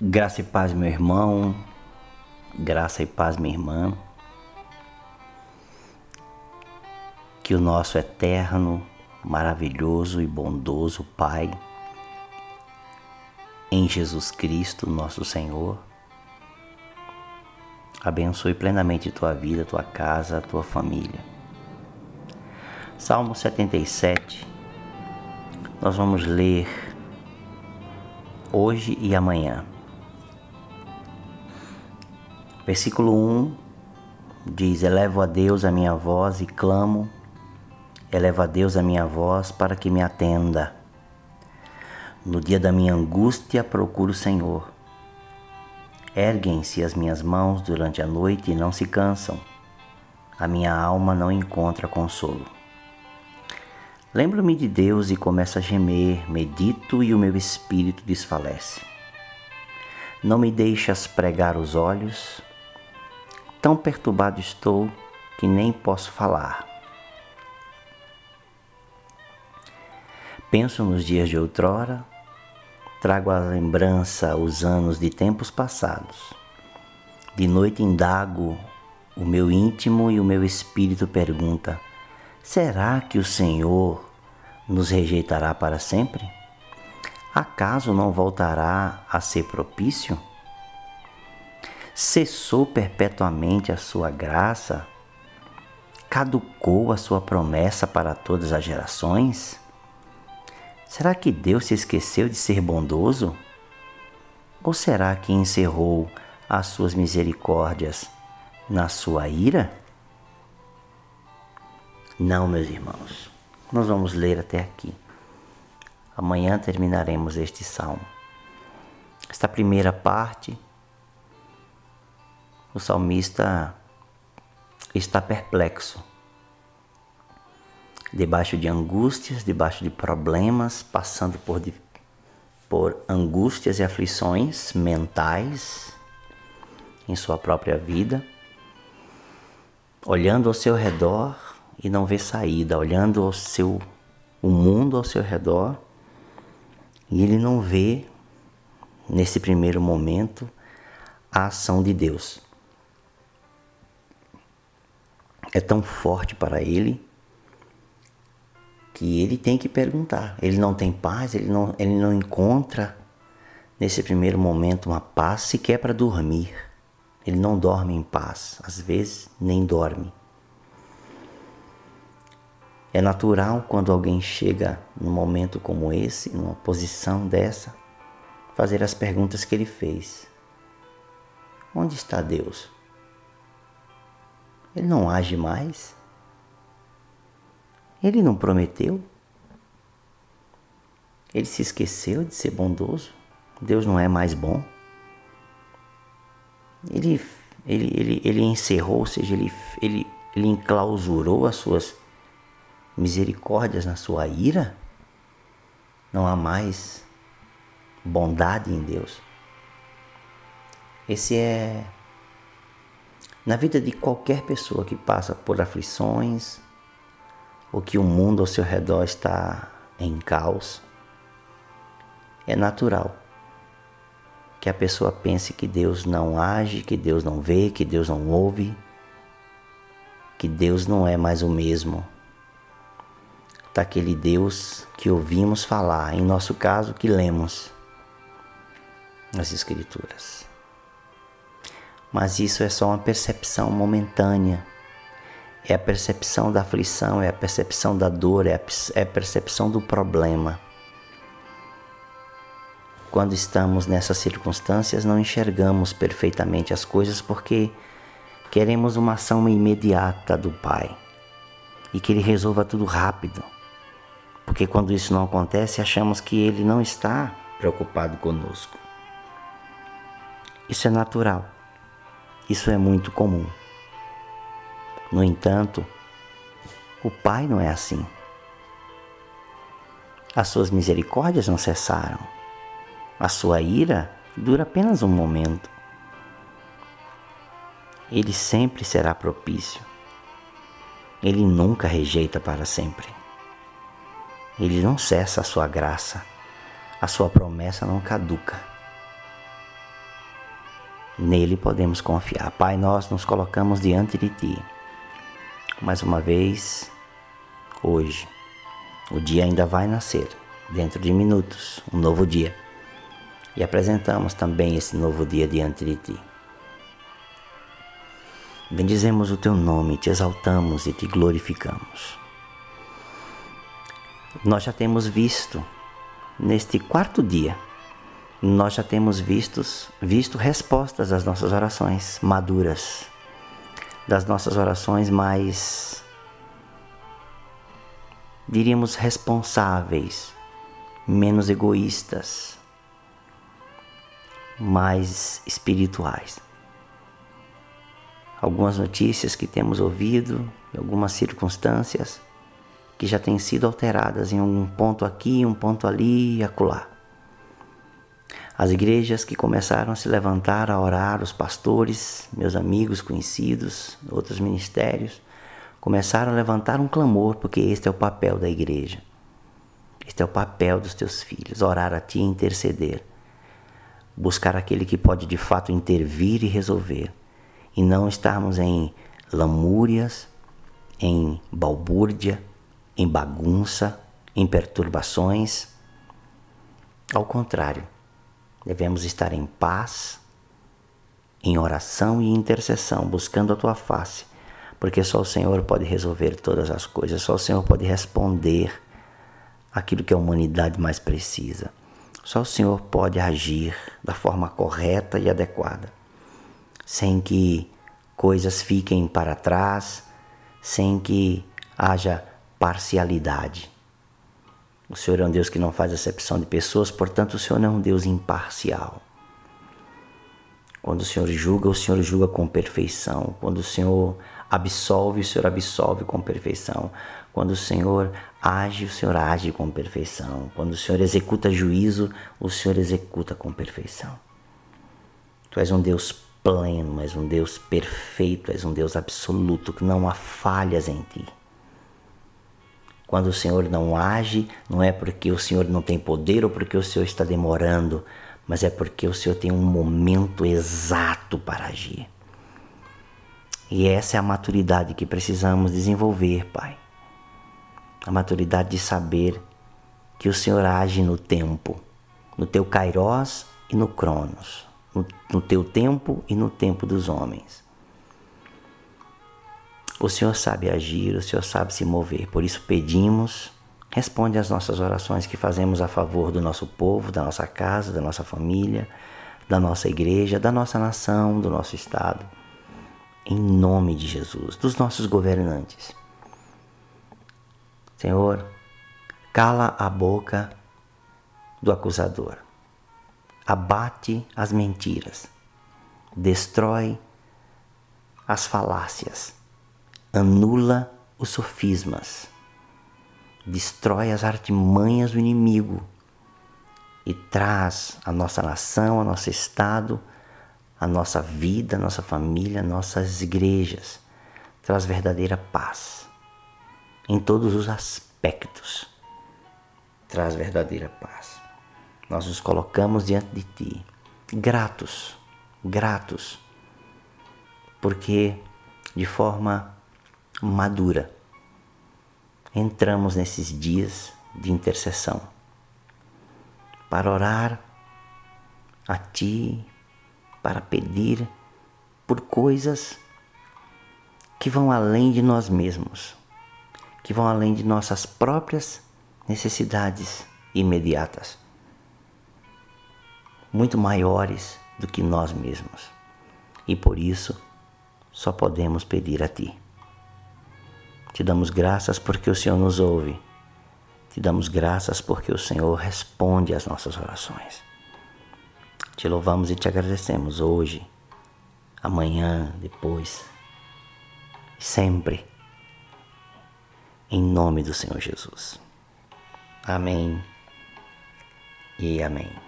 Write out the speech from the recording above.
Graça e paz, meu irmão. Graça e paz, minha irmã. Que o nosso eterno, maravilhoso e bondoso Pai, em Jesus Cristo, nosso Senhor, abençoe plenamente tua vida, tua casa, tua família. Salmo 77, nós vamos ler hoje e amanhã. Versículo 1 diz: Elevo a Deus a minha voz e clamo, elevo a Deus a minha voz para que me atenda. No dia da minha angústia procuro o Senhor. Erguem-se as minhas mãos durante a noite e não se cansam. A minha alma não encontra consolo. Lembro-me de Deus e começo a gemer, medito e o meu espírito desfalece. Não me deixas pregar os olhos, Tão perturbado estou que nem posso falar. Penso nos dias de outrora, trago à lembrança os anos de tempos passados. De noite indago o meu íntimo e o meu espírito pergunta: será que o Senhor nos rejeitará para sempre? Acaso não voltará a ser propício? Cessou perpetuamente a sua graça? Caducou a sua promessa para todas as gerações? Será que Deus se esqueceu de ser bondoso? Ou será que encerrou as suas misericórdias na sua ira? Não, meus irmãos. Nós vamos ler até aqui. Amanhã terminaremos este salmo. Esta primeira parte o salmista está perplexo, debaixo de angústias, debaixo de problemas, passando por, por angústias e aflições mentais em sua própria vida, olhando ao seu redor e não vê saída, olhando ao seu o mundo ao seu redor e ele não vê nesse primeiro momento a ação de Deus é tão forte para ele que ele tem que perguntar. Ele não tem paz, ele não, ele não encontra nesse primeiro momento uma paz sequer para dormir. Ele não dorme em paz, às vezes nem dorme. É natural quando alguém chega num momento como esse, numa posição dessa, fazer as perguntas que ele fez. Onde está Deus? Ele não age mais? Ele não prometeu? Ele se esqueceu de ser bondoso? Deus não é mais bom? Ele, ele, ele, ele encerrou, ou seja, ele, ele, ele enclausurou as suas misericórdias na sua ira? Não há mais bondade em Deus. Esse é na vida de qualquer pessoa que passa por aflições ou que o mundo ao seu redor está em caos, é natural que a pessoa pense que Deus não age, que Deus não vê, que Deus não ouve, que Deus não é mais o mesmo daquele Deus que ouvimos falar, em nosso caso, que lemos nas Escrituras. Mas isso é só uma percepção momentânea. É a percepção da aflição, é a percepção da dor, é a, é a percepção do problema. Quando estamos nessas circunstâncias, não enxergamos perfeitamente as coisas porque queremos uma ação imediata do Pai e que Ele resolva tudo rápido. Porque quando isso não acontece, achamos que Ele não está preocupado conosco. Isso é natural. Isso é muito comum. No entanto, o Pai não é assim. As suas misericórdias não cessaram. A sua ira dura apenas um momento. Ele sempre será propício. Ele nunca rejeita para sempre. Ele não cessa a sua graça. A sua promessa não caduca. Nele podemos confiar. Pai, nós nos colocamos diante de Ti. Mais uma vez, hoje, o dia ainda vai nascer, dentro de minutos, um novo dia. E apresentamos também esse novo dia diante de Ti. Bendizemos o Teu nome, te exaltamos e te glorificamos. Nós já temos visto, neste quarto dia, nós já temos vistos, visto respostas às nossas orações maduras, das nossas orações mais, diríamos, responsáveis, menos egoístas, mais espirituais. Algumas notícias que temos ouvido, algumas circunstâncias que já têm sido alteradas em um ponto aqui, um ponto ali e acolá. As igrejas que começaram a se levantar a orar, os pastores, meus amigos, conhecidos, outros ministérios, começaram a levantar um clamor, porque este é o papel da igreja. Este é o papel dos teus filhos, orar a ti e interceder. Buscar aquele que pode de fato intervir e resolver, e não estarmos em lamúrias, em balbúrdia, em bagunça, em perturbações. Ao contrário, Devemos estar em paz, em oração e intercessão, buscando a tua face, porque só o Senhor pode resolver todas as coisas, só o Senhor pode responder aquilo que a humanidade mais precisa. Só o Senhor pode agir da forma correta e adequada, sem que coisas fiquem para trás, sem que haja parcialidade. O Senhor é um Deus que não faz acepção de pessoas, portanto, o Senhor não é um Deus imparcial. Quando o Senhor julga, o Senhor julga com perfeição. Quando o Senhor absolve, o Senhor absolve com perfeição. Quando o Senhor age, o Senhor age com perfeição. Quando o Senhor executa juízo, o Senhor executa com perfeição. Tu és um Deus pleno, és um Deus perfeito, és um Deus absoluto, que não há falhas em ti. Quando o Senhor não age, não é porque o Senhor não tem poder ou porque o Senhor está demorando, mas é porque o Senhor tem um momento exato para agir. E essa é a maturidade que precisamos desenvolver, Pai. A maturidade de saber que o Senhor age no tempo, no teu Kairós e no Cronos, no, no teu tempo e no tempo dos homens. O Senhor sabe agir, o Senhor sabe se mover. Por isso pedimos, responde às nossas orações que fazemos a favor do nosso povo, da nossa casa, da nossa família, da nossa igreja, da nossa nação, do nosso estado. Em nome de Jesus, dos nossos governantes. Senhor, cala a boca do acusador. Abate as mentiras. Destrói as falácias anula os sofismas, destrói as artimanhas do inimigo e traz a nossa nação, a nosso estado, a nossa vida, a nossa família, nossas igrejas, traz verdadeira paz em todos os aspectos. Traz verdadeira paz. Nós nos colocamos diante de Ti, gratos, gratos, porque de forma madura. Entramos nesses dias de intercessão para orar a Ti, para pedir por coisas que vão além de nós mesmos, que vão além de nossas próprias necessidades imediatas, muito maiores do que nós mesmos. E por isso só podemos pedir a Ti. Te damos graças porque o Senhor nos ouve. Te damos graças porque o Senhor responde às nossas orações. Te louvamos e te agradecemos hoje, amanhã, depois, sempre. Em nome do Senhor Jesus. Amém e amém.